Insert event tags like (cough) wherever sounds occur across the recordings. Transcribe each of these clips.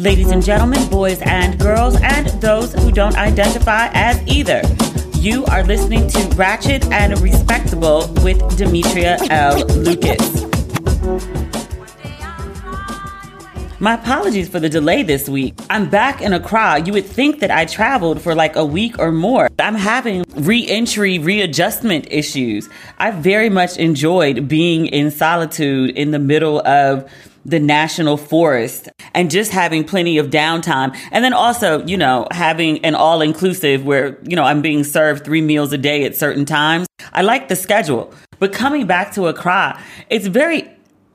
Ladies and gentlemen, boys and girls, and those who don't identify as either. You are listening to Ratchet and Respectable with Demetria L. Lucas. My apologies for the delay this week. I'm back in Accra. You would think that I traveled for like a week or more. I'm having re entry, readjustment issues. I very much enjoyed being in solitude in the middle of the national forest and just having plenty of downtime. And then also, you know, having an all inclusive where, you know, I'm being served three meals a day at certain times. I like the schedule. But coming back to Accra, it's very. (laughs)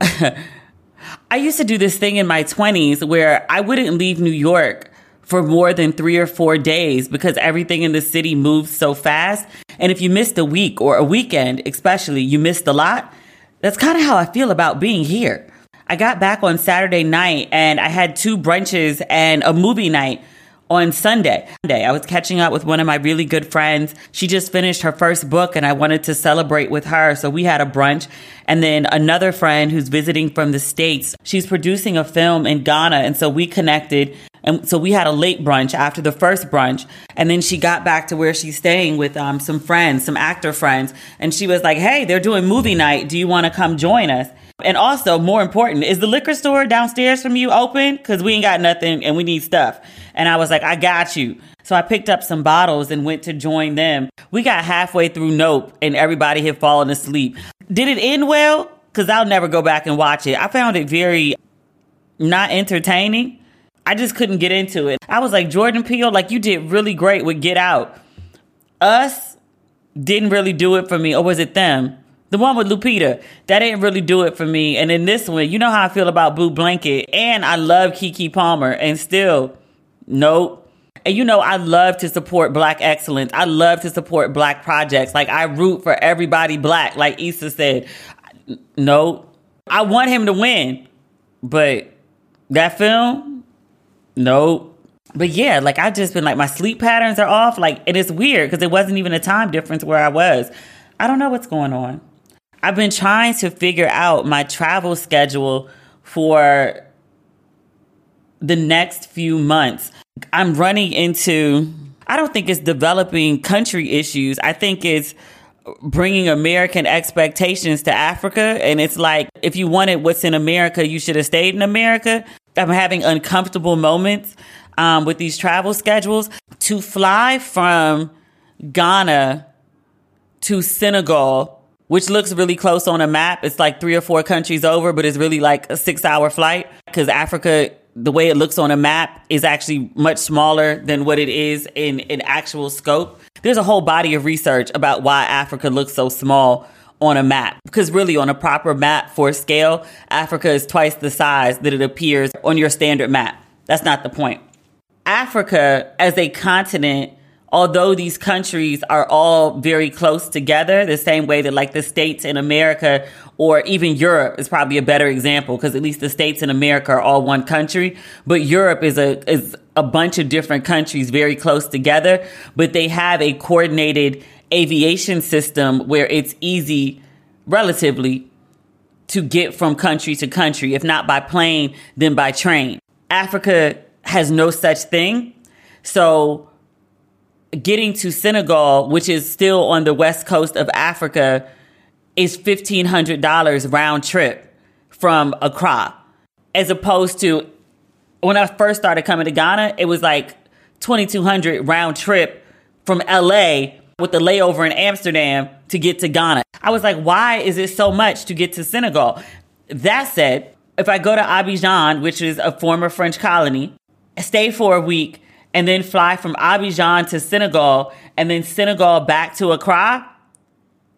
I used to do this thing in my 20s where I wouldn't leave New York for more than three or four days because everything in the city moves so fast. And if you missed a week or a weekend, especially, you missed a lot. That's kind of how I feel about being here. I got back on Saturday night and I had two brunches and a movie night on Sunday. I was catching up with one of my really good friends. She just finished her first book and I wanted to celebrate with her. So we had a brunch. And then another friend who's visiting from the States, she's producing a film in Ghana. And so we connected. And so we had a late brunch after the first brunch. And then she got back to where she's staying with um, some friends, some actor friends. And she was like, Hey, they're doing movie night. Do you want to come join us? And also, more important, is the liquor store downstairs from you open? Because we ain't got nothing and we need stuff. And I was like, I got you. So I picked up some bottles and went to join them. We got halfway through Nope and everybody had fallen asleep. Did it end well? Because I'll never go back and watch it. I found it very not entertaining. I just couldn't get into it. I was like, Jordan Peele, like you did really great with Get Out. Us didn't really do it for me. Or was it them? The one with Lupita, that didn't really do it for me. And in this one, you know how I feel about Blue Blanket. And I love Keke Palmer. And still, nope. And you know, I love to support black excellence. I love to support black projects. Like I root for everybody black, like Issa said. No, I want him to win. But that film, nope. But yeah, like I've just been like my sleep patterns are off. Like, and it's weird because it wasn't even a time difference where I was. I don't know what's going on. I've been trying to figure out my travel schedule for the next few months. I'm running into, I don't think it's developing country issues. I think it's bringing American expectations to Africa. And it's like, if you wanted what's in America, you should have stayed in America. I'm having uncomfortable moments um, with these travel schedules. To fly from Ghana to Senegal which looks really close on a map. It's like three or four countries over, but it's really like a six hour flight because Africa, the way it looks on a map is actually much smaller than what it is in, in actual scope. There's a whole body of research about why Africa looks so small on a map because really on a proper map for scale, Africa is twice the size that it appears on your standard map. That's not the point. Africa as a continent although these countries are all very close together, the same way that like the states in America or even Europe is probably a better example because at least the states in America are all one country, but Europe is a is a bunch of different countries very close together, but they have a coordinated aviation system where it's easy relatively to get from country to country, if not by plane, then by train. Africa has no such thing. So getting to Senegal, which is still on the west coast of Africa, is $1,500 round trip from Accra. As opposed to when I first started coming to Ghana, it was like 2200 round trip from LA with the layover in Amsterdam to get to Ghana. I was like, why is it so much to get to Senegal? That said, if I go to Abidjan, which is a former French colony, stay for a week, and then fly from Abidjan to Senegal and then Senegal back to Accra,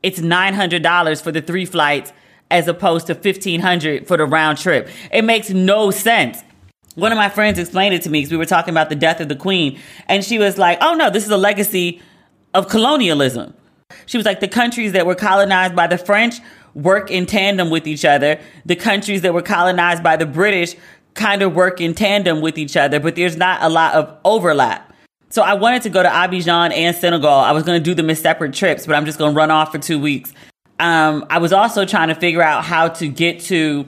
it's $900 for the three flights as opposed to 1500 for the round trip. It makes no sense. One of my friends explained it to me because we were talking about the death of the queen and she was like, "Oh no, this is a legacy of colonialism." She was like, "The countries that were colonized by the French work in tandem with each other. The countries that were colonized by the British kind of work in tandem with each other, but there's not a lot of overlap. So I wanted to go to Abidjan and Senegal. I was going to do them as separate trips, but I'm just going to run off for two weeks. Um, I was also trying to figure out how to get to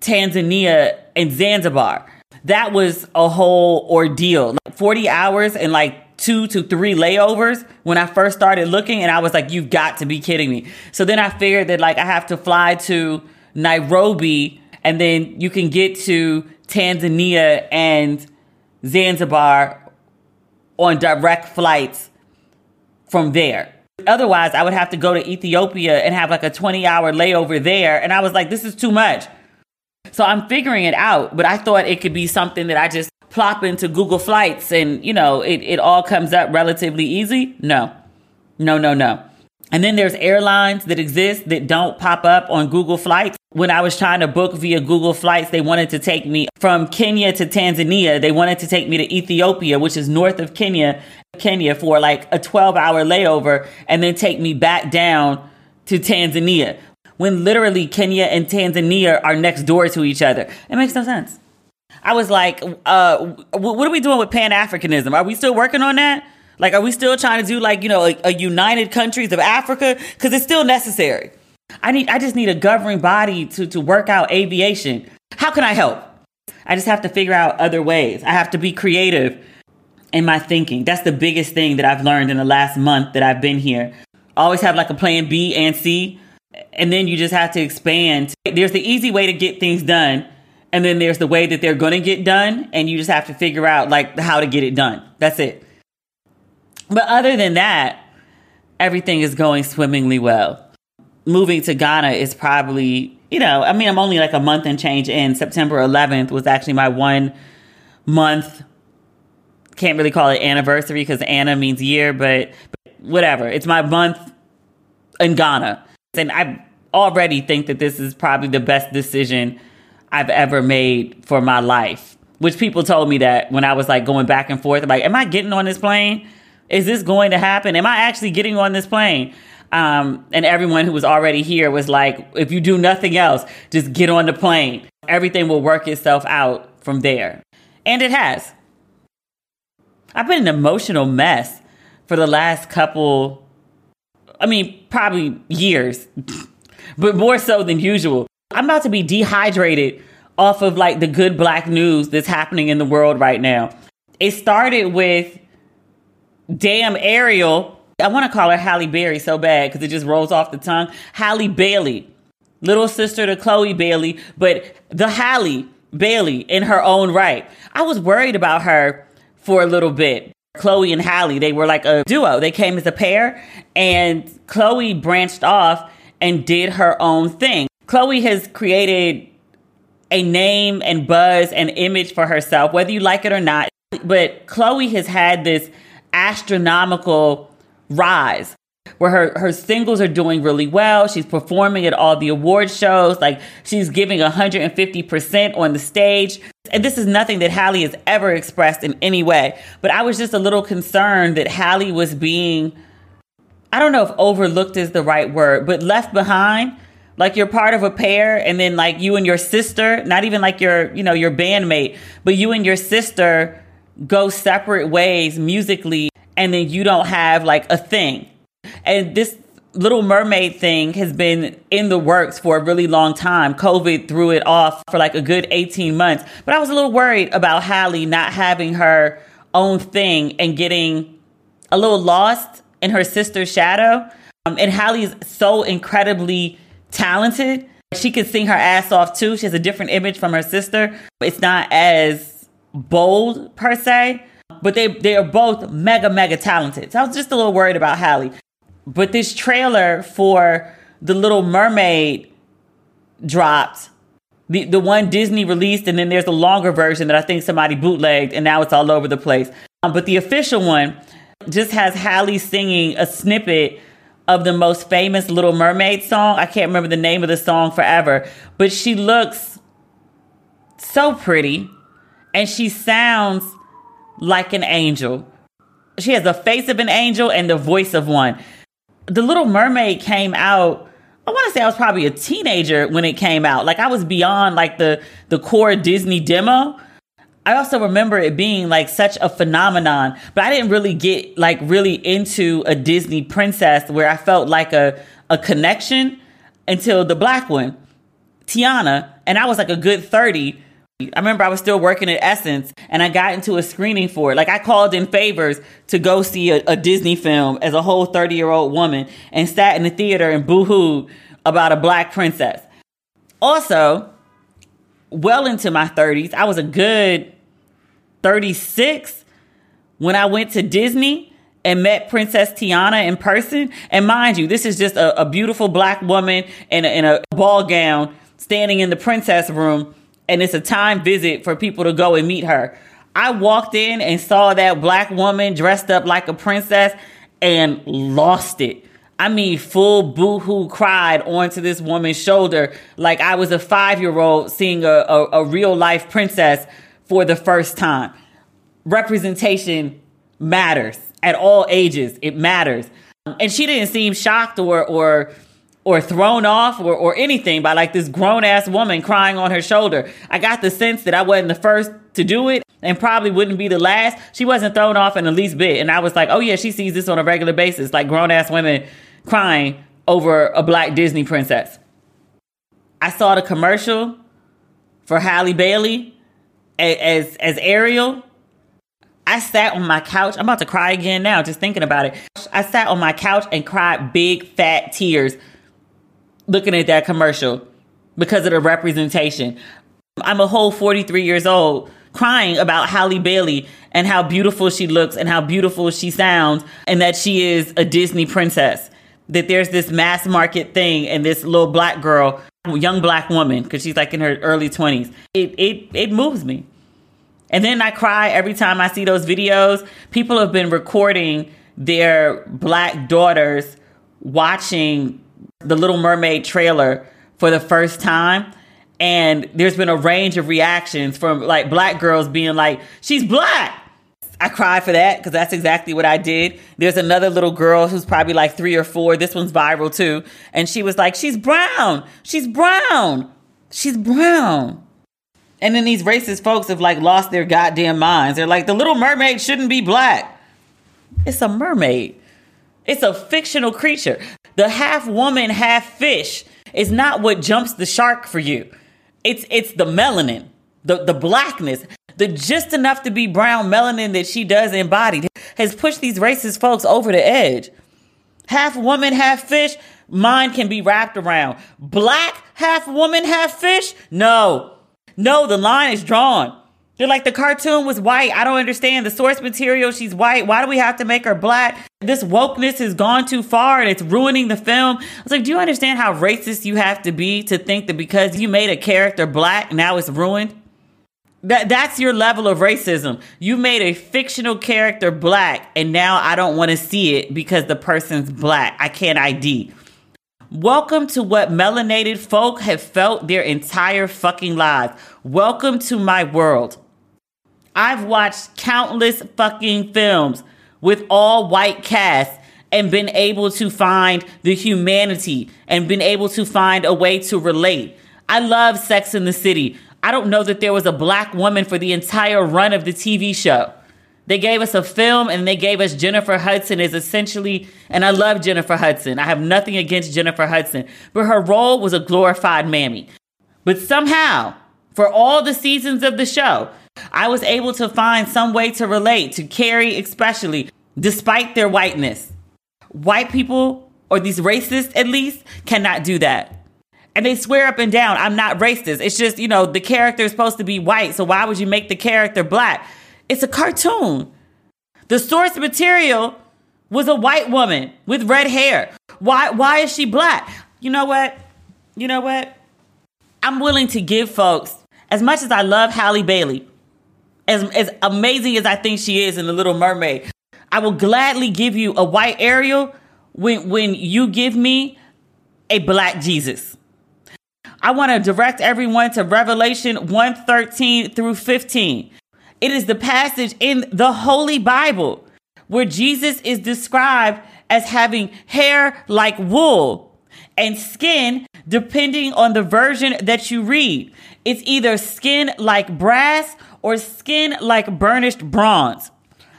Tanzania and Zanzibar. that was a whole ordeal. Like 40 hours and like two to three layovers when I first started looking. And I was like, you've got to be kidding me. So then I figured that like I have to fly to Nairobi and then you can get to Tanzania and Zanzibar on direct flights from there. Otherwise, I would have to go to Ethiopia and have like a 20 hour layover there. And I was like, this is too much. So I'm figuring it out, but I thought it could be something that I just plop into Google Flights and, you know, it, it all comes up relatively easy. No, no, no, no. And then there's airlines that exist that don't pop up on Google Flights. When I was trying to book via Google Flights, they wanted to take me from Kenya to Tanzania. They wanted to take me to Ethiopia, which is north of Kenya, Kenya for like a 12 hour layover and then take me back down to Tanzania when literally Kenya and Tanzania are next door to each other. It makes no sense. I was like, uh, what are we doing with Pan Africanism? Are we still working on that? Like, are we still trying to do like, you know, a, a united countries of Africa? Because it's still necessary. I need, I just need a governing body to, to work out aviation. How can I help? I just have to figure out other ways. I have to be creative in my thinking. That's the biggest thing that I've learned in the last month that I've been here. Always have like a plan B and C, and then you just have to expand. There's the easy way to get things done, and then there's the way that they're going to get done, and you just have to figure out like how to get it done. That's it. But other than that, everything is going swimmingly well. Moving to Ghana is probably, you know, I mean, I'm only like a month and change in. September 11th was actually my one month, can't really call it anniversary because Anna means year, but, but whatever. It's my month in Ghana. And I already think that this is probably the best decision I've ever made for my life. Which people told me that when I was like going back and forth, I'm like, am I getting on this plane? Is this going to happen? Am I actually getting on this plane? Um, and everyone who was already here was like, if you do nothing else, just get on the plane. Everything will work itself out from there. And it has. I've been an emotional mess for the last couple, I mean, probably years, (laughs) but more so than usual. I'm about to be dehydrated off of like the good black news that's happening in the world right now. It started with damn Ariel. I want to call her Halle Berry so bad because it just rolls off the tongue. Halle Bailey, little sister to Chloe Bailey, but the Halle Bailey in her own right. I was worried about her for a little bit. Chloe and Halle, they were like a duo. They came as a pair, and Chloe branched off and did her own thing. Chloe has created a name and buzz and image for herself, whether you like it or not. But Chloe has had this astronomical rise where her, her singles are doing really well. She's performing at all the award shows. Like she's giving 150% on the stage. And this is nothing that Halle has ever expressed in any way. But I was just a little concerned that Halle was being, I don't know if overlooked is the right word, but left behind. Like you're part of a pair and then like you and your sister, not even like your, you know, your bandmate, but you and your sister go separate ways musically and then you don't have like a thing. And this Little Mermaid thing has been in the works for a really long time. COVID threw it off for like a good 18 months. But I was a little worried about Halle not having her own thing and getting a little lost in her sister's shadow. Um, and Halle's so incredibly talented. She could sing her ass off too. She has a different image from her sister. It's not as bold per se, but they they are both mega mega talented. So I was just a little worried about Halle. But this trailer for The Little Mermaid dropped. The the one Disney released, and then there's a longer version that I think somebody bootlegged, and now it's all over the place. Um, but the official one just has Halle singing a snippet of the most famous Little Mermaid song. I can't remember the name of the song forever, but she looks so pretty and she sounds like an angel. She has the face of an angel and the voice of one. The Little Mermaid came out. I want to say I was probably a teenager when it came out. Like I was beyond like the the core Disney demo. I also remember it being like such a phenomenon, but I didn't really get like really into a Disney princess where I felt like a a connection until the black one, Tiana, and I was like a good 30 I remember I was still working at Essence and I got into a screening for it. Like I called in favors to go see a, a Disney film as a whole 30 year old woman and sat in the theater and boohooed about a black princess. Also, well into my 30s, I was a good 36 when I went to Disney and met Princess Tiana in person. And mind you, this is just a, a beautiful black woman in a, in a ball gown standing in the princess room and it's a time visit for people to go and meet her. I walked in and saw that black woman dressed up like a princess and lost it. I mean, full boohoo cried onto this woman's shoulder like I was a five year old seeing a, a, a real life princess for the first time. Representation matters at all ages. It matters. And she didn't seem shocked or, or or thrown off or, or anything by like this grown ass woman crying on her shoulder. I got the sense that I wasn't the first to do it and probably wouldn't be the last. She wasn't thrown off in the least bit. And I was like, oh yeah, she sees this on a regular basis, like grown ass women crying over a black Disney princess. I saw the commercial for Halle Bailey as, as Ariel. I sat on my couch. I'm about to cry again now, just thinking about it. I sat on my couch and cried big fat tears looking at that commercial because of the representation. I'm a whole 43 years old crying about Halle Bailey and how beautiful she looks and how beautiful she sounds and that she is a Disney princess. That there's this mass market thing and this little black girl, young black woman, because she's like in her early 20s. It, it, it moves me. And then I cry every time I see those videos. People have been recording their black daughters watching the Little Mermaid trailer for the first time. And there's been a range of reactions from like black girls being like, she's black. I cried for that because that's exactly what I did. There's another little girl who's probably like three or four. This one's viral too. And she was like, she's brown. She's brown. She's brown. And then these racist folks have like lost their goddamn minds. They're like, the little mermaid shouldn't be black. It's a mermaid. It's a fictional creature. The half woman, half fish is not what jumps the shark for you. It's it's the melanin, the, the blackness, the just enough to be brown melanin that she does embody has pushed these racist folks over the edge. Half woman, half fish, mind can be wrapped around. Black, half woman, half fish? No. No, the line is drawn. They're like, the cartoon was white. I don't understand. The source material, she's white. Why do we have to make her black? This wokeness has gone too far and it's ruining the film. I was like, do you understand how racist you have to be to think that because you made a character black, now it's ruined? That, that's your level of racism. You made a fictional character black and now I don't want to see it because the person's black. I can't ID. Welcome to what melanated folk have felt their entire fucking lives. Welcome to my world. I've watched countless fucking films with all white casts and been able to find the humanity and been able to find a way to relate. I love Sex in the City. I don't know that there was a black woman for the entire run of the TV show. They gave us a film and they gave us Jennifer Hudson as essentially, and I love Jennifer Hudson. I have nothing against Jennifer Hudson, but her role was a glorified mammy. But somehow, for all the seasons of the show, I was able to find some way to relate to Carrie, especially despite their whiteness. White people, or these racists at least, cannot do that. And they swear up and down, I'm not racist. It's just, you know, the character is supposed to be white, so why would you make the character black? It's a cartoon. The source material was a white woman with red hair. Why why is she black? You know what? You know what? I'm willing to give folks as much as I love Halle Bailey, as, as amazing as I think she is in The Little Mermaid, I will gladly give you a white Ariel when, when you give me a black Jesus. I want to direct everyone to Revelation 113 through 15. It is the passage in the Holy Bible where Jesus is described as having hair like wool and skin, depending on the version that you read. It's either skin like brass or skin like burnished bronze.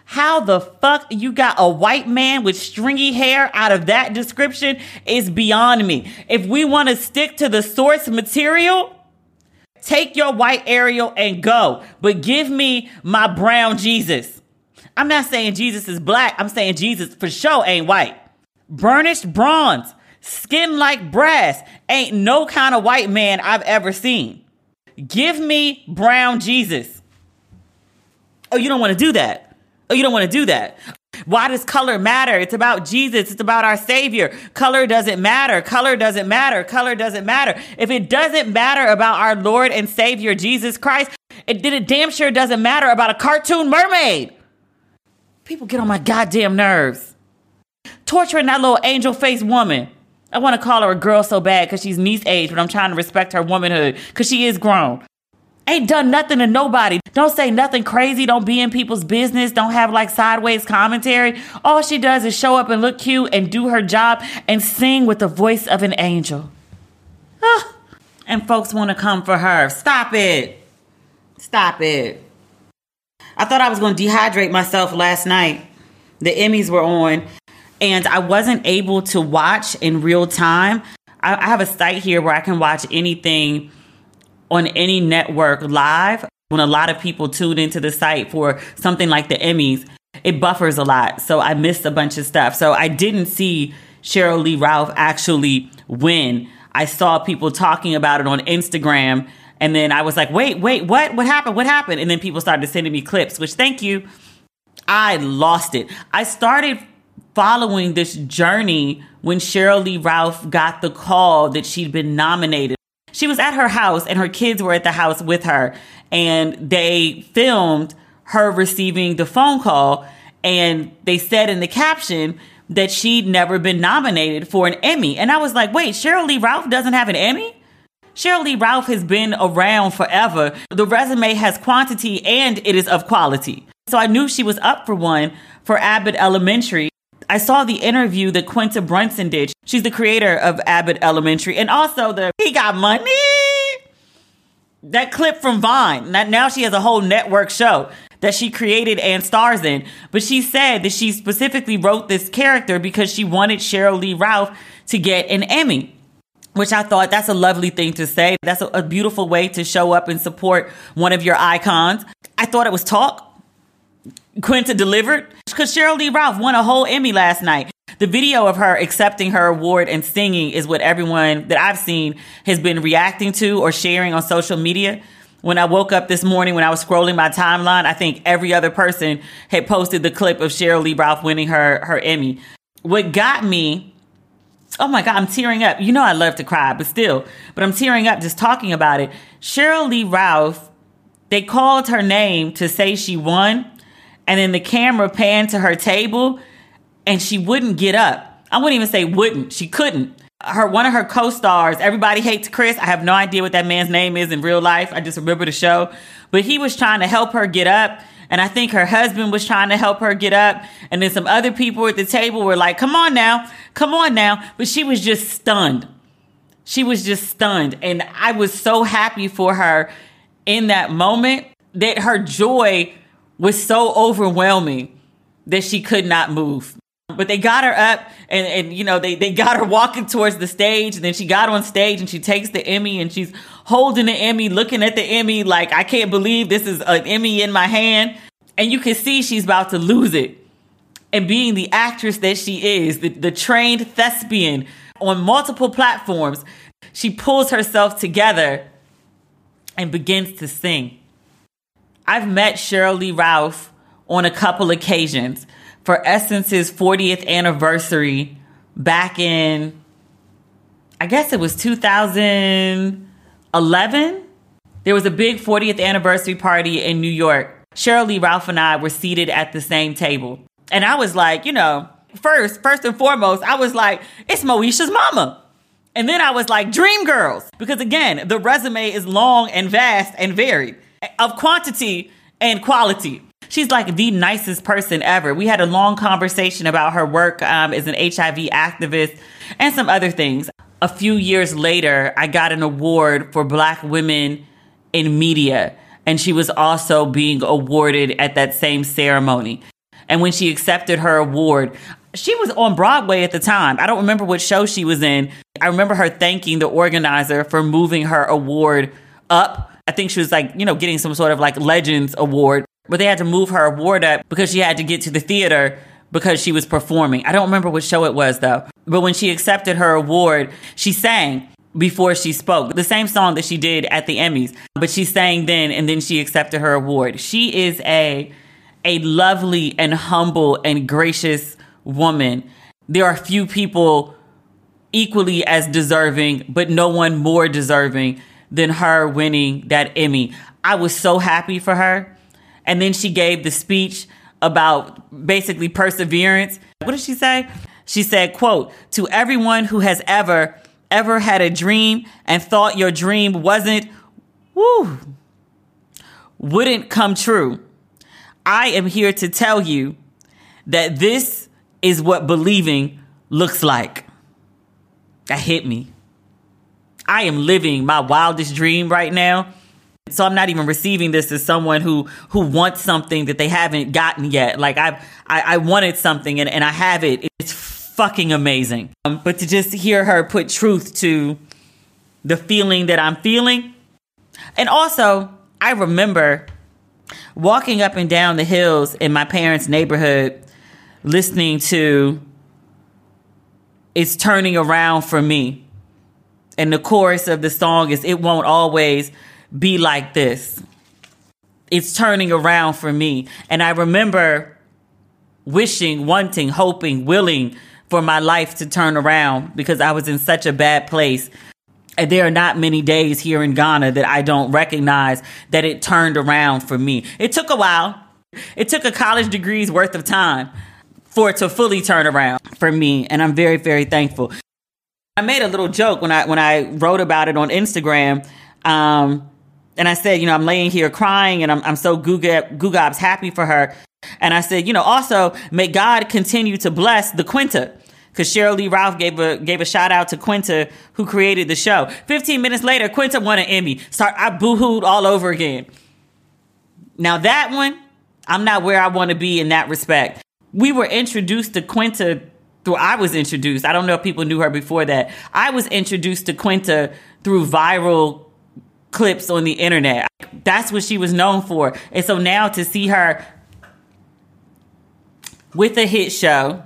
How the fuck you got a white man with stringy hair out of that description is beyond me. If we want to stick to the source material, Take your white Ariel and go, but give me my brown Jesus. I'm not saying Jesus is black. I'm saying Jesus for sure ain't white. Burnished bronze, skin like brass, ain't no kind of white man I've ever seen. Give me brown Jesus. Oh, you don't want to do that. Oh, you don't want to do that. Why does color matter? It's about Jesus. It's about our Savior. Color doesn't matter. Color doesn't matter. Color doesn't matter. If it doesn't matter about our Lord and Savior Jesus Christ, it, it damn sure doesn't matter about a cartoon mermaid. People get on my goddamn nerves. Torturing that little angel faced woman. I want to call her a girl so bad because she's niece age, but I'm trying to respect her womanhood because she is grown. Ain't done nothing to nobody. Don't say nothing crazy. Don't be in people's business. Don't have like sideways commentary. All she does is show up and look cute and do her job and sing with the voice of an angel. Ah, and folks want to come for her. Stop it. Stop it. I thought I was going to dehydrate myself last night. The Emmys were on and I wasn't able to watch in real time. I, I have a site here where I can watch anything on any network live. When a lot of people tune into the site for something like the Emmys, it buffers a lot. So I missed a bunch of stuff. So I didn't see Sheryl Lee Ralph actually win. I saw people talking about it on Instagram. And then I was like, wait, wait, what? What happened? What happened? And then people started sending me clips, which thank you. I lost it. I started following this journey when Sheryl Lee Ralph got the call that she'd been nominated. She was at her house and her kids were at the house with her and they filmed her receiving the phone call and they said in the caption that she'd never been nominated for an Emmy. And I was like, wait, Sheryl Lee Ralph doesn't have an Emmy? Sheryl Lee Ralph has been around forever. The resume has quantity and it is of quality. So I knew she was up for one for Abbott Elementary. I saw the interview that Quinta Brunson did. She's the creator of Abbott Elementary and also the He Got Money. That clip from Vine. Now she has a whole network show that she created and stars in. But she said that she specifically wrote this character because she wanted Sheryl Lee Ralph to get an Emmy. Which I thought that's a lovely thing to say. That's a, a beautiful way to show up and support one of your icons. I thought it was talk. Quinta delivered because Sheryl Lee Ralph won a whole Emmy last night. The video of her accepting her award and singing is what everyone that I've seen has been reacting to or sharing on social media. When I woke up this morning, when I was scrolling my timeline, I think every other person had posted the clip of Sheryl Lee Ralph winning her, her Emmy. What got me, oh my God, I'm tearing up. You know, I love to cry, but still, but I'm tearing up just talking about it. Sheryl Lee Ralph, they called her name to say she won and then the camera panned to her table and she wouldn't get up. I wouldn't even say wouldn't. She couldn't. Her one of her co-stars, everybody hates Chris. I have no idea what that man's name is in real life. I just remember the show. But he was trying to help her get up. And I think her husband was trying to help her get up. And then some other people at the table were like, come on now, come on now. But she was just stunned. She was just stunned. And I was so happy for her in that moment that her joy was so overwhelming that she could not move. But they got her up and, and you know, they, they got her walking towards the stage and then she got on stage and she takes the Emmy and she's holding the Emmy, looking at the Emmy like, I can't believe this is an Emmy in my hand. And you can see she's about to lose it. And being the actress that she is, the, the trained thespian on multiple platforms, she pulls herself together and begins to sing. I've met Sheryl Lee Ralph on a couple occasions for Essence's 40th anniversary back in, I guess it was 2011. There was a big 40th anniversary party in New York. Sheryl Lee Ralph and I were seated at the same table. And I was like, you know, first, first and foremost, I was like, it's Moesha's mama. And then I was like, Dreamgirls. Because again, the resume is long and vast and varied of quantity and quality. She's like the nicest person ever. We had a long conversation about her work um, as an HIV activist and some other things. A few years later, I got an award for Black women in media, and she was also being awarded at that same ceremony. And when she accepted her award, she was on Broadway at the time. I don't remember what show she was in. I remember her thanking the organizer for moving her award up. I think she was like, you know, getting some sort of like Legends Award, but they had to move her award up because she had to get to the theater because she was performing. I don't remember what show it was though. But when she accepted her award, she sang before she spoke. The same song that she did at the Emmys, but she sang then and then she accepted her award. She is a a lovely and humble and gracious woman. There are few people equally as deserving, but no one more deserving than her winning that Emmy. I was so happy for her. And then she gave the speech about basically perseverance. What did she say? She said, quote, to everyone who has ever, ever had a dream and thought your dream wasn't, woo, wouldn't come true. I am here to tell you that this is what believing looks like. That hit me. I am living my wildest dream right now. So I'm not even receiving this as someone who who wants something that they haven't gotten yet. Like I've, I I wanted something and, and I have it. It's fucking amazing. Um, but to just hear her put truth to the feeling that I'm feeling. And also, I remember walking up and down the hills in my parents' neighborhood listening to It's Turning Around for Me. And the chorus of the song is It Won't Always Be Like This. It's turning around for me. And I remember wishing, wanting, hoping, willing for my life to turn around because I was in such a bad place. And there are not many days here in Ghana that I don't recognize that it turned around for me. It took a while. It took a college degree's worth of time for it to fully turn around for me. And I'm very, very thankful. I made a little joke when I when I wrote about it on Instagram. Um, and I said, you know, I'm laying here crying and I'm, I'm so happy for her. And I said, you know, also may God continue to bless the Quinta. Cause Sheryl Lee Ralph gave a gave a shout out to Quinta who created the show. 15 minutes later, Quinta won an Emmy. Start I boohooed all over again. Now that one, I'm not where I want to be in that respect. We were introduced to Quinta through I was introduced. I don't know if people knew her before that. I was introduced to Quinta through viral clips on the internet. That's what she was known for. And so now to see her with a hit show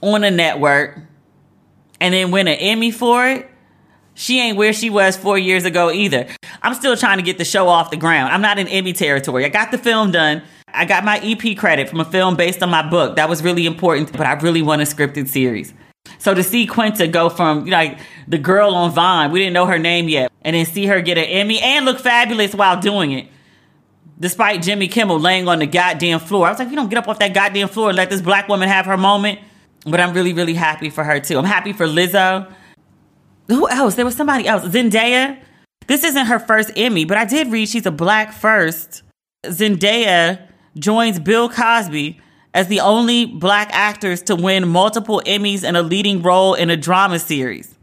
on a network and then win an Emmy for it, she ain't where she was four years ago either. I'm still trying to get the show off the ground. I'm not in Emmy territory. I got the film done. I got my EP credit from a film based on my book. That was really important, but I really want a scripted series. So to see Quinta go from like the girl on Vine, we didn't know her name yet, and then see her get an Emmy and look fabulous while doing it. Despite Jimmy Kimmel laying on the goddamn floor. I was like, you don't get up off that goddamn floor and let this black woman have her moment. But I'm really, really happy for her too. I'm happy for Lizzo. Who else? There was somebody else. Zendaya. This isn't her first Emmy, but I did read she's a black first. Zendaya joins Bill Cosby as the only black actors to win multiple Emmys and a leading role in a drama series.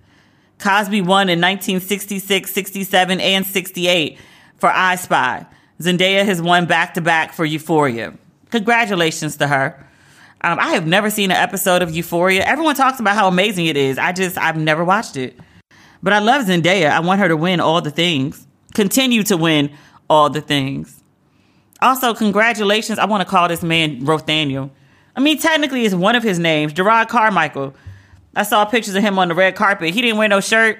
Cosby won in 1966, 67, and 68 for I Spy. Zendaya has won back to back for Euphoria. Congratulations to her. Um, I have never seen an episode of Euphoria. Everyone talks about how amazing it is. I just, I've never watched it. But I love Zendaya. I want her to win all the things, continue to win all the things. Also, congratulations. I want to call this man Rothaniel. I mean, technically, it's one of his names, Jerrod Carmichael. I saw pictures of him on the red carpet. He didn't wear no shirt.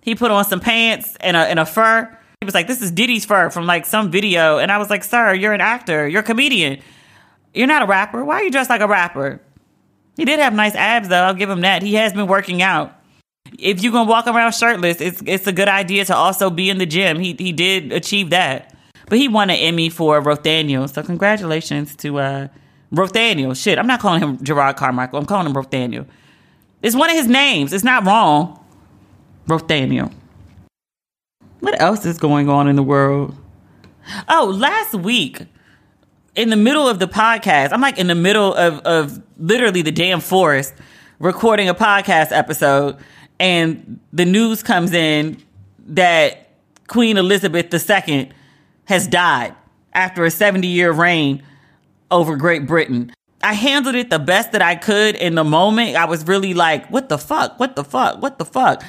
He put on some pants and a, and a fur. He was like, This is Diddy's fur from like some video. And I was like, Sir, you're an actor. You're a comedian. You're not a rapper. Why are you dressed like a rapper? He did have nice abs, though. I'll give him that. He has been working out. If you're gonna walk around shirtless, it's it's a good idea to also be in the gym. He he did achieve that. But he won an Emmy for Rothaniel. So congratulations to uh, Rothaniel. Shit, I'm not calling him Jerrod Carmichael. I'm calling him Rothaniel. It's one of his names. It's not wrong. Rothaniel. What else is going on in the world? Oh, last week, in the middle of the podcast, I'm like in the middle of, of literally the damn forest recording a podcast episode, and the news comes in that Queen Elizabeth II has died after a 70 year reign over Great Britain. I handled it the best that I could in the moment. I was really like, what the fuck? What the fuck? What the fuck?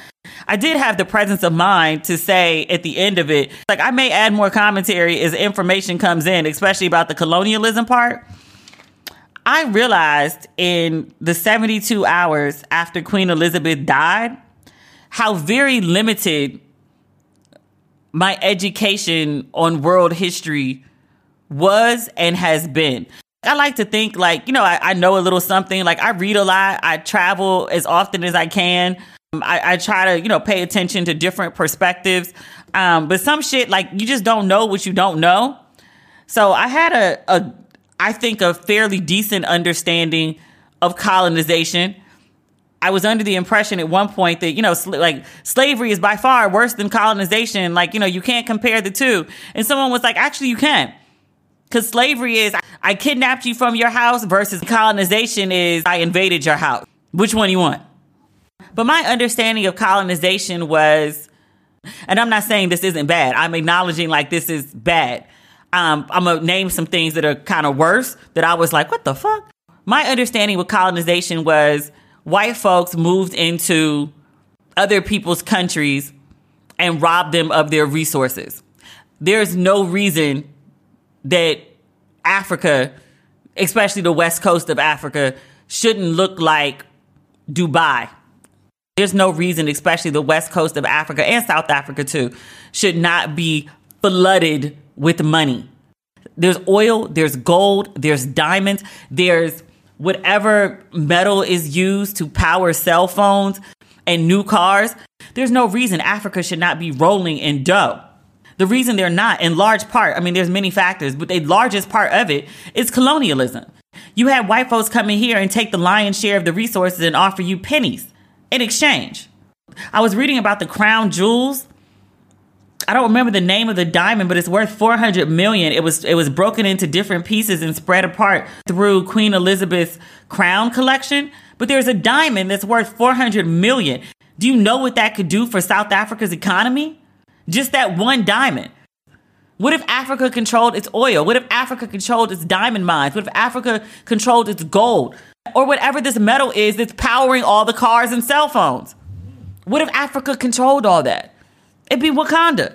I did have the presence of mind to say at the end of it, like I may add more commentary as information comes in, especially about the colonialism part. I realized in the 72 hours after Queen Elizabeth died how very limited my education on world history was and has been. I like to think like, you know, I, I, know a little something. Like I read a lot. I travel as often as I can. I, I try to, you know, pay attention to different perspectives. Um, but some shit, like you just don't know what you don't know. So I had a, a I think a fairly decent understanding of colonization. I was under the impression at one point that, you know, sl- like slavery is by far worse than colonization. Like, you know, you can't compare the two. And someone was like, actually, you can. Because slavery is I kidnapped you from your house versus colonization is I invaded your house. Which one you want? But my understanding of colonization was, and I'm not saying this isn't bad. I'm acknowledging like this is bad. Um, I'm gonna name some things that are kind of worse that I was like, what the fuck? My understanding with colonization was white folks moved into other people's countries and robbed them of their resources. There's no reason that Africa, especially the west coast of Africa, shouldn't look like Dubai. There's no reason, especially the west coast of Africa and South Africa too, should not be flooded with money. There's oil, there's gold, there's diamonds, there's whatever metal is used to power cell phones and new cars. There's no reason Africa should not be rolling in dough. The reason they're not, in large part, I mean, there's many factors, but the largest part of it is colonialism. You had white folks come in here and take the lion's share of the resources and offer you pennies in exchange. I was reading about the crown jewels. I don't remember the name of the diamond, but it's worth 400 million. It was it was broken into different pieces and spread apart through Queen Elizabeth's crown collection. But there's a diamond that's worth 400 million. Do you know what that could do for South Africa's economy? Just that one diamond. What if Africa controlled its oil? What if Africa controlled its diamond mines? What if Africa controlled its gold? Or whatever this metal is that's powering all the cars and cell phones? What if Africa controlled all that? It'd be Wakanda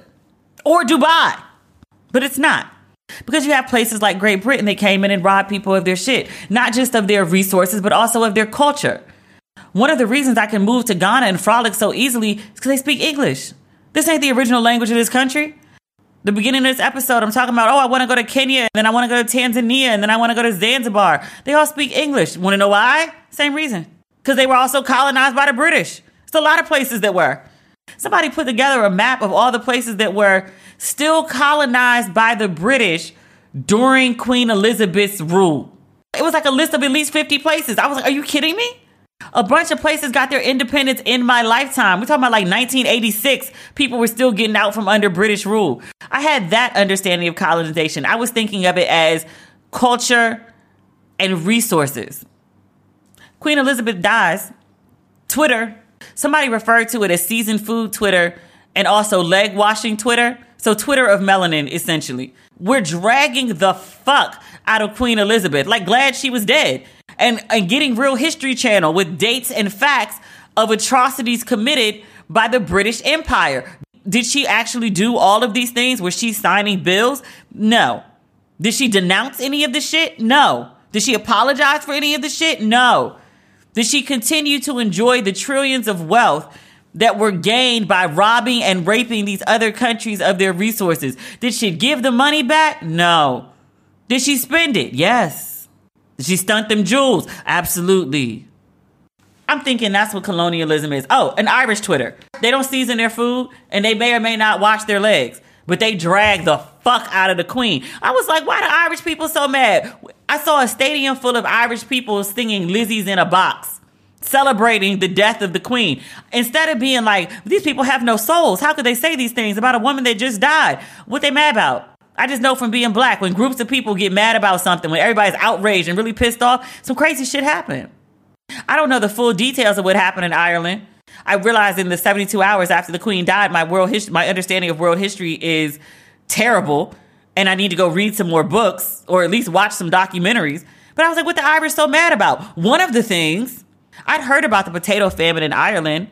or Dubai. But it's not. Because you have places like Great Britain that came in and robbed people of their shit, not just of their resources, but also of their culture. One of the reasons I can move to Ghana and frolic so easily is because they speak English. This ain't the original language of this country. The beginning of this episode, I'm talking about, oh, I want to go to Kenya, and then I want to go to Tanzania, and then I want to go to Zanzibar. They all speak English. Want to know why? Same reason. Because they were also colonized by the British. It's a lot of places that were. Somebody put together a map of all the places that were still colonized by the British during Queen Elizabeth's rule. It was like a list of at least 50 places. I was like, are you kidding me? A bunch of places got their independence in my lifetime. We're talking about like 1986. People were still getting out from under British rule. I had that understanding of colonization. I was thinking of it as culture and resources. Queen Elizabeth dies. Twitter, somebody referred to it as seasoned food Twitter and also leg washing Twitter. So, Twitter of melanin, essentially. We're dragging the fuck out of Queen Elizabeth. Like, glad she was dead and, and getting Real History Channel with dates and facts of atrocities committed by the British Empire. Did she actually do all of these things? Was she signing bills? No. Did she denounce any of the shit? No. Did she apologize for any of the shit? No. Did she continue to enjoy the trillions of wealth that were gained by robbing and raping these other countries of their resources? Did she give the money back? No. Did she spend it? Yes. Did she stunt them jewels? Absolutely. I'm thinking that's what colonialism is. Oh, an Irish Twitter. They don't season their food and they may or may not wash their legs, but they drag the fuck out of the queen. I was like, why the Irish people so mad? I saw a stadium full of Irish people singing Lizzie's in a box, celebrating the death of the queen. Instead of being like, these people have no souls. How could they say these things about a woman that just died? What they mad about? I just know from being black, when groups of people get mad about something, when everybody's outraged and really pissed off, some crazy shit happened. I don't know the full details of what happened in Ireland. I realized in the 72 hours after the Queen died, my world history, my understanding of world history is terrible, and I need to go read some more books or at least watch some documentaries. But I was like, what the Irish so mad about? One of the things I'd heard about the potato famine in Ireland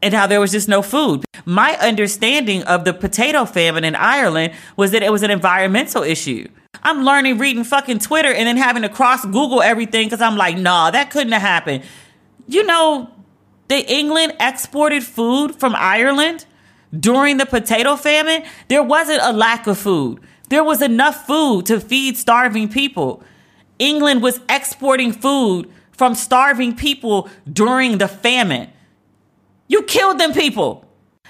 and how there was just no food. My understanding of the potato famine in Ireland was that it was an environmental issue. I'm learning reading fucking Twitter and then having to cross Google everything because I'm like, nah, that couldn't have happened. You know, the England exported food from Ireland during the potato famine. There wasn't a lack of food. There was enough food to feed starving people. England was exporting food from starving people during the famine. You killed them people.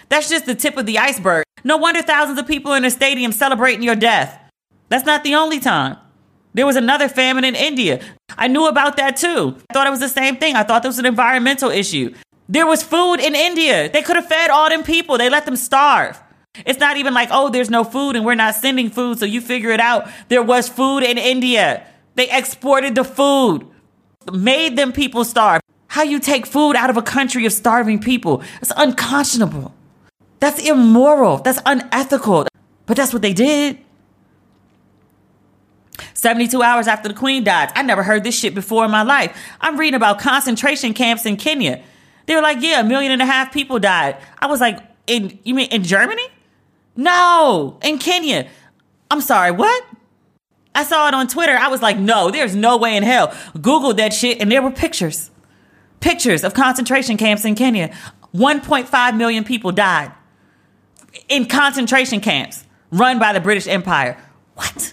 That's just the tip of the iceberg. No wonder thousands of people in a stadium celebrating your death. That's not the only time. There was another famine in India. I knew about that too. I thought it was the same thing. I thought this was an environmental issue. There was food in India. They could have fed all them people. They let them starve. It's not even like, oh, there's no food and we're not sending food, so you figure it out. There was food in India. They exported the food, made them people starve. How you take food out of a country of starving people? It's unconscionable. That's immoral. That's unethical. But that's what they did. 72 hours after the queen died. I never heard this shit before in my life. I'm reading about concentration camps in Kenya. They were like, yeah, a million and a half people died. I was like, in you mean in Germany? No, in Kenya. I'm sorry, what? I saw it on Twitter. I was like, no, there's no way in hell. Googled that shit and there were pictures. Pictures of concentration camps in Kenya. 1.5 million people died in concentration camps run by the British Empire. What?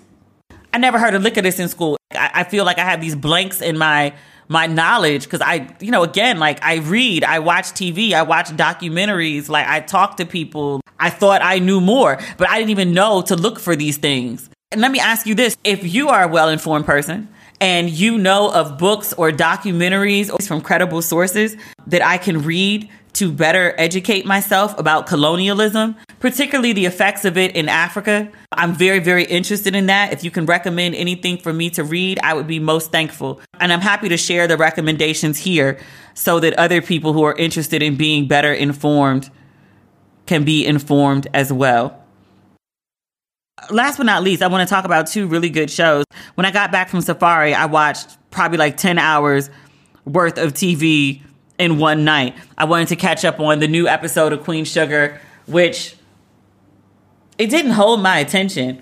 I never heard a lick of this in school. I, I feel like I have these blanks in my my knowledge because I, you know, again, like I read, I watch TV, I watch documentaries, like I talk to people. I thought I knew more, but I didn't even know to look for these things. And let me ask you this if you are a well informed person, and you know of books or documentaries from credible sources that I can read to better educate myself about colonialism, particularly the effects of it in Africa. I'm very, very interested in that. If you can recommend anything for me to read, I would be most thankful. And I'm happy to share the recommendations here so that other people who are interested in being better informed can be informed as well. Last but not least, I want to talk about two really good shows. When I got back from Safari, I watched probably like 10 hours worth of TV in one night. I wanted to catch up on the new episode of Queen Sugar, which it didn't hold my attention.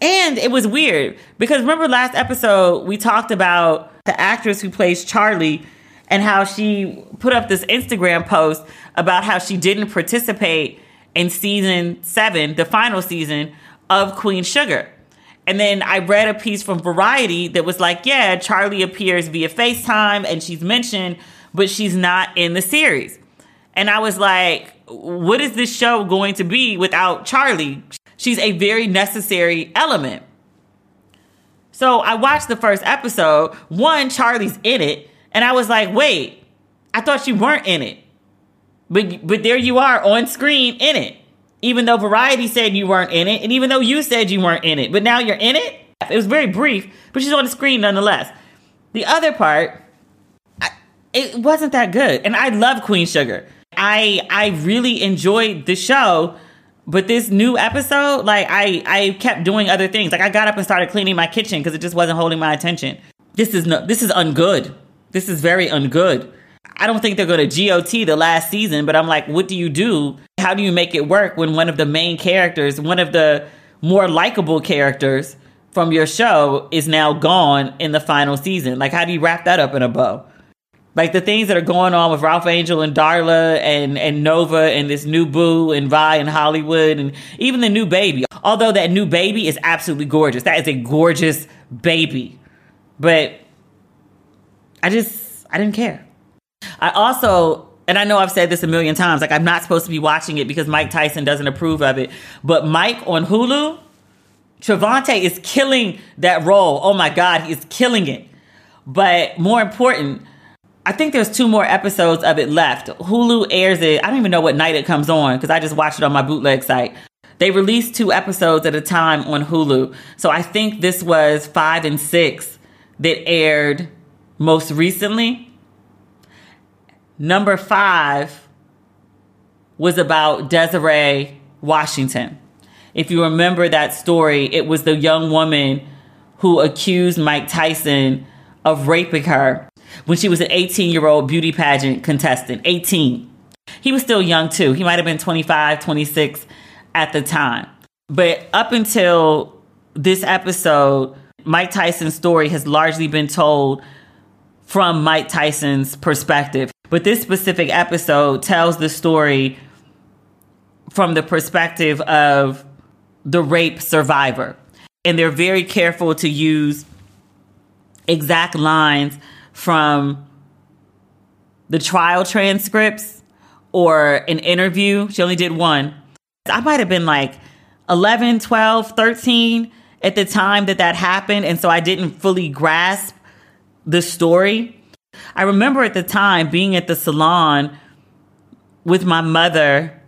And it was weird because remember last episode we talked about the actress who plays Charlie and how she put up this Instagram post about how she didn't participate in season 7, the final season of Queen Sugar. And then I read a piece from Variety that was like, yeah, Charlie appears via FaceTime and she's mentioned but she's not in the series. And I was like, what is this show going to be without Charlie? She's a very necessary element. So I watched the first episode. One, Charlie's in it. And I was like, wait, I thought you weren't in it. But, but there you are on screen in it. Even though Variety said you weren't in it, and even though you said you weren't in it, but now you're in it. It was very brief, but she's on the screen nonetheless. The other part it wasn't that good. And I love Queen Sugar. I I really enjoyed the show, but this new episode, like I I kept doing other things. Like I got up and started cleaning my kitchen because it just wasn't holding my attention. This is no this is ungood. This is very ungood. I don't think they're going to GOT the last season, but I'm like, what do you do? How do you make it work when one of the main characters, one of the more likable characters from your show is now gone in the final season? Like, how do you wrap that up in a bow? Like the things that are going on with Ralph Angel and Darla and, and Nova and this new boo and Vi and Hollywood and even the new baby. Although that new baby is absolutely gorgeous. That is a gorgeous baby. But I just, I didn't care. I also, and I know I've said this a million times, like I'm not supposed to be watching it because Mike Tyson doesn't approve of it. But Mike on Hulu, Trevante is killing that role. Oh my God, he is killing it. But more important, I think there's two more episodes of it left. Hulu airs it. I don't even know what night it comes on because I just watched it on my bootleg site. They release two episodes at a time on Hulu. So I think this was five and six that aired most recently. Number five was about Desiree Washington. If you remember that story, it was the young woman who accused Mike Tyson of raping her when she was an 18 year old beauty pageant contestant. 18. He was still young too. He might have been 25, 26 at the time. But up until this episode, Mike Tyson's story has largely been told from Mike Tyson's perspective. But this specific episode tells the story from the perspective of the rape survivor. And they're very careful to use exact lines from the trial transcripts or an interview. She only did one. I might have been like 11, 12, 13 at the time that that happened. And so I didn't fully grasp the story. I remember at the time being at the salon with my mother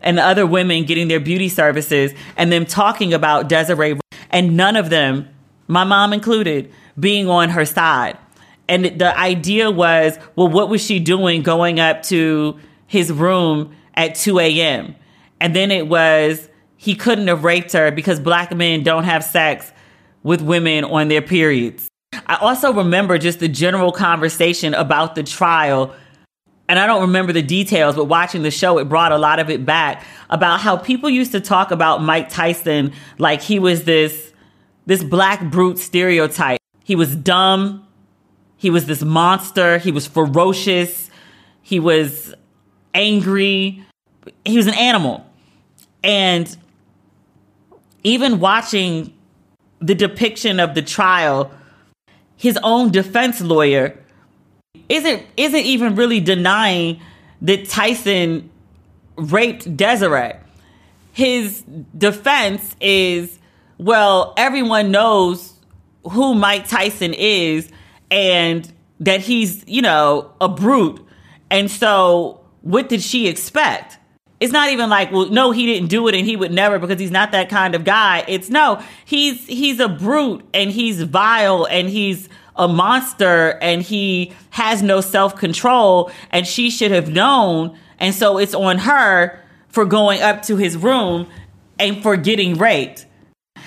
and other women getting their beauty services and them talking about Desiree and none of them, my mom included, being on her side. And the idea was, well, what was she doing going up to his room at 2 a.m.? And then it was, he couldn't have raped her because black men don't have sex with women on their periods. I also remember just the general conversation about the trial. And I don't remember the details, but watching the show, it brought a lot of it back about how people used to talk about Mike Tyson like he was this, this black brute stereotype. He was dumb. He was this monster. He was ferocious. He was angry. He was an animal. And even watching the depiction of the trial, his own defense lawyer isn't isn't even really denying that Tyson raped Desiree. His defense is, well, everyone knows who Mike Tyson is and that he's, you know, a brute. And so what did she expect? It's not even like, well, no, he didn't do it and he would never because he's not that kind of guy. It's no, he's he's a brute and he's vile and he's a monster and he has no self-control and she should have known. And so it's on her for going up to his room and for getting raped.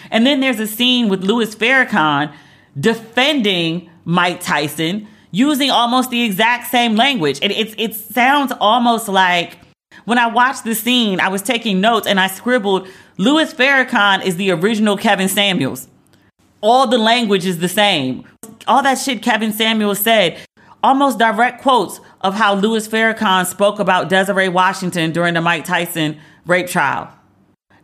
And then there's a scene with Louis Farrakhan defending Mike Tyson using almost the exact same language. And it's it sounds almost like when I watched the scene, I was taking notes and I scribbled, Louis Farrakhan is the original Kevin Samuels. All the language is the same. All that shit Kevin Samuels said, almost direct quotes of how Louis Farrakhan spoke about Desiree Washington during the Mike Tyson rape trial.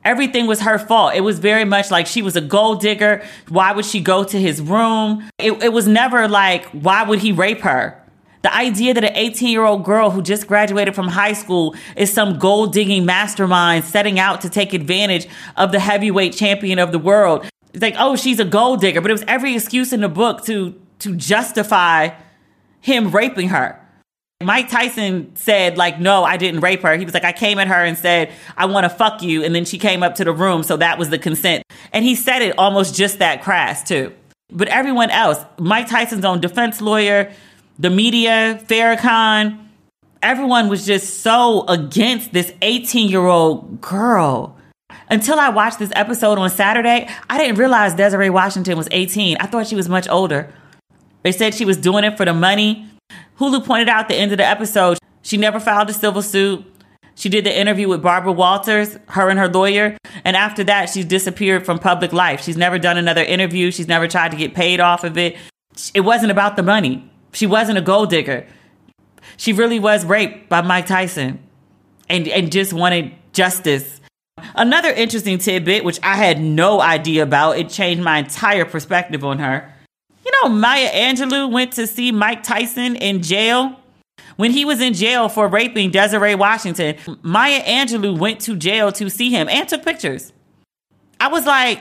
Everything was her fault. It was very much like she was a gold digger. Why would she go to his room? It, it was never like, why would he rape her? The idea that an 18 year old girl who just graduated from high school is some gold digging mastermind setting out to take advantage of the heavyweight champion of the world. It's like, oh, she's a gold digger, but it was every excuse in the book to, to justify him raping her. Mike Tyson said, like, no, I didn't rape her. He was like, I came at her and said, I want to fuck you. And then she came up to the room. So that was the consent. And he said it almost just that crass, too. But everyone else, Mike Tyson's own defense lawyer, the media, Farrakhan, everyone was just so against this 18 year old girl. Until I watched this episode on Saturday, I didn't realize Desiree Washington was 18. I thought she was much older. They said she was doing it for the money. Hulu pointed out the end of the episode, she never filed a civil suit. She did the interview with Barbara Walters, her and her lawyer. And after that, she's disappeared from public life. She's never done another interview. She's never tried to get paid off of it. It wasn't about the money. She wasn't a gold digger. She really was raped by Mike Tyson and, and just wanted justice. Another interesting tidbit, which I had no idea about, it changed my entire perspective on her. Know, Maya Angelou went to see Mike Tyson in jail. When he was in jail for raping Desiree Washington, Maya Angelou went to jail to see him and took pictures. I was like,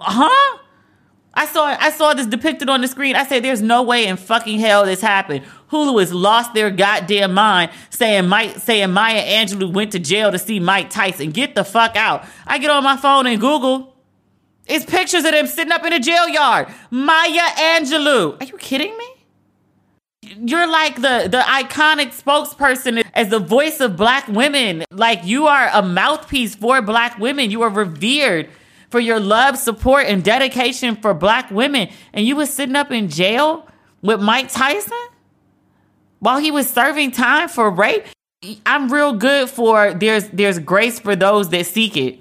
huh? I saw I saw this depicted on the screen. I said, "There's no way in fucking hell this happened." Hulu has lost their goddamn mind, saying Mike, saying Maya Angelou went to jail to see Mike Tyson. Get the fuck out! I get on my phone and Google. It's pictures of them sitting up in a jail yard. Maya Angelou. Are you kidding me? You're like the, the iconic spokesperson as the voice of black women. Like you are a mouthpiece for black women. You are revered for your love, support, and dedication for black women. And you was sitting up in jail with Mike Tyson while he was serving time for rape. I'm real good for there's there's grace for those that seek it.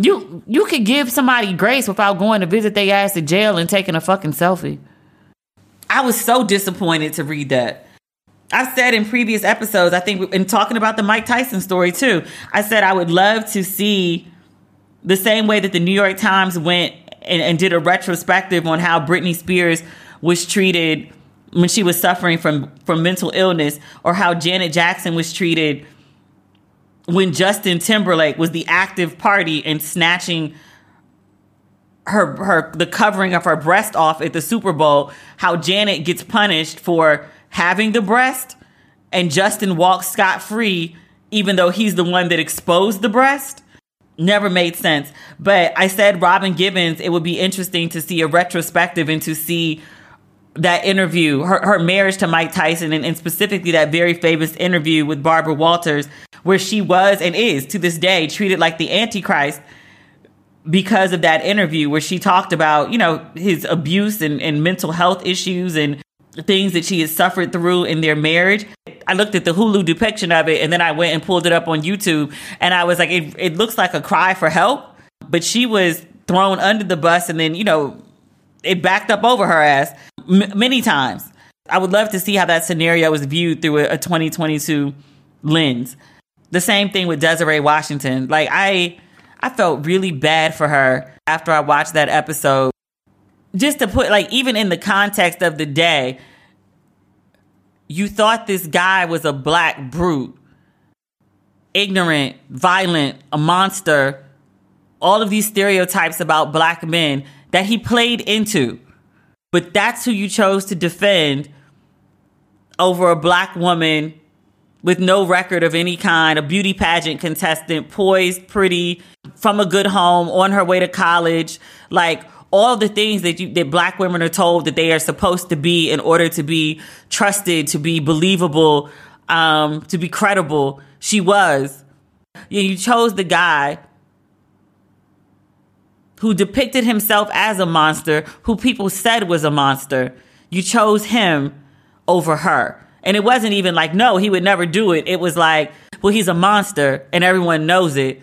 You you could give somebody grace without going to visit their ass to jail and taking a fucking selfie. I was so disappointed to read that. I've said in previous episodes, I think in talking about the Mike Tyson story too, I said I would love to see the same way that the New York Times went and, and did a retrospective on how Britney Spears was treated when she was suffering from from mental illness, or how Janet Jackson was treated when Justin Timberlake was the active party in snatching her her the covering of her breast off at the Super Bowl, how Janet gets punished for having the breast and Justin walks scot free even though he's the one that exposed the breast. Never made sense. But I said Robin Givens, it would be interesting to see a retrospective and to see that interview, her, her marriage to Mike Tyson, and, and specifically that very famous interview with Barbara Walters, where she was and is to this day treated like the Antichrist because of that interview where she talked about, you know, his abuse and, and mental health issues and things that she has suffered through in their marriage. I looked at the Hulu depiction of it and then I went and pulled it up on YouTube and I was like, it, it looks like a cry for help, but she was thrown under the bus and then, you know, it backed up over her ass m- many times. I would love to see how that scenario was viewed through a, a 2022 lens. The same thing with Desiree Washington. Like I I felt really bad for her after I watched that episode. Just to put like even in the context of the day, you thought this guy was a black brute, ignorant, violent, a monster, all of these stereotypes about black men that he played into. But that's who you chose to defend over a black woman with no record of any kind, a beauty pageant contestant, poised, pretty, from a good home, on her way to college, like all the things that you that black women are told that they are supposed to be in order to be trusted, to be believable, um, to be credible. She was. You chose the guy who depicted himself as a monster, who people said was a monster. You chose him over her. And it wasn't even like, no, he would never do it. It was like, well, he's a monster and everyone knows it.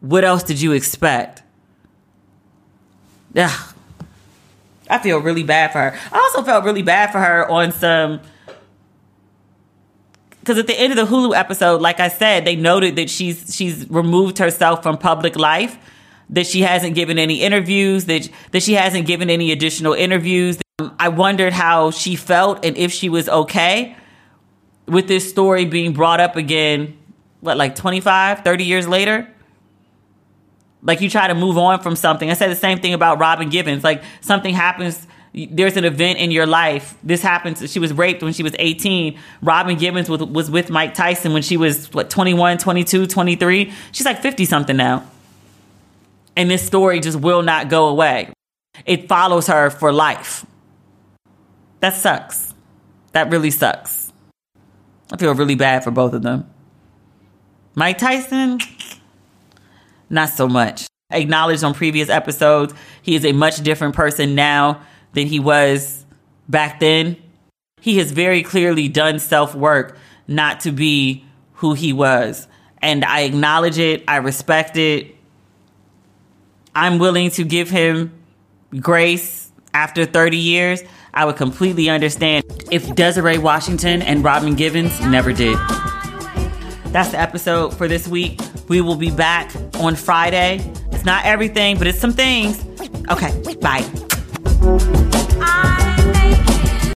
What else did you expect? Ugh. I feel really bad for her. I also felt really bad for her on some because at the end of the Hulu episode, like I said, they noted that she's she's removed herself from public life that she hasn't given any interviews, that that she hasn't given any additional interviews. Um, I wondered how she felt and if she was okay with this story being brought up again, what, like 25, 30 years later? Like you try to move on from something. I said the same thing about Robin Givens. Like something happens, there's an event in your life. This happens. She was raped when she was 18. Robin Givens was, was with Mike Tyson when she was, what, 21, 22, 23? She's like 50 something now and this story just will not go away. It follows her for life. That sucks. That really sucks. I feel really bad for both of them. Mike Tyson, not so much. Acknowledged on previous episodes, he is a much different person now than he was back then. He has very clearly done self work not to be who he was. And I acknowledge it, I respect it, I'm willing to give him grace after 30 years, I would completely understand if Desiree Washington and Robin Givens never did. That's the episode for this week. We will be back on Friday. It's not everything, but it's some things. Okay, bye.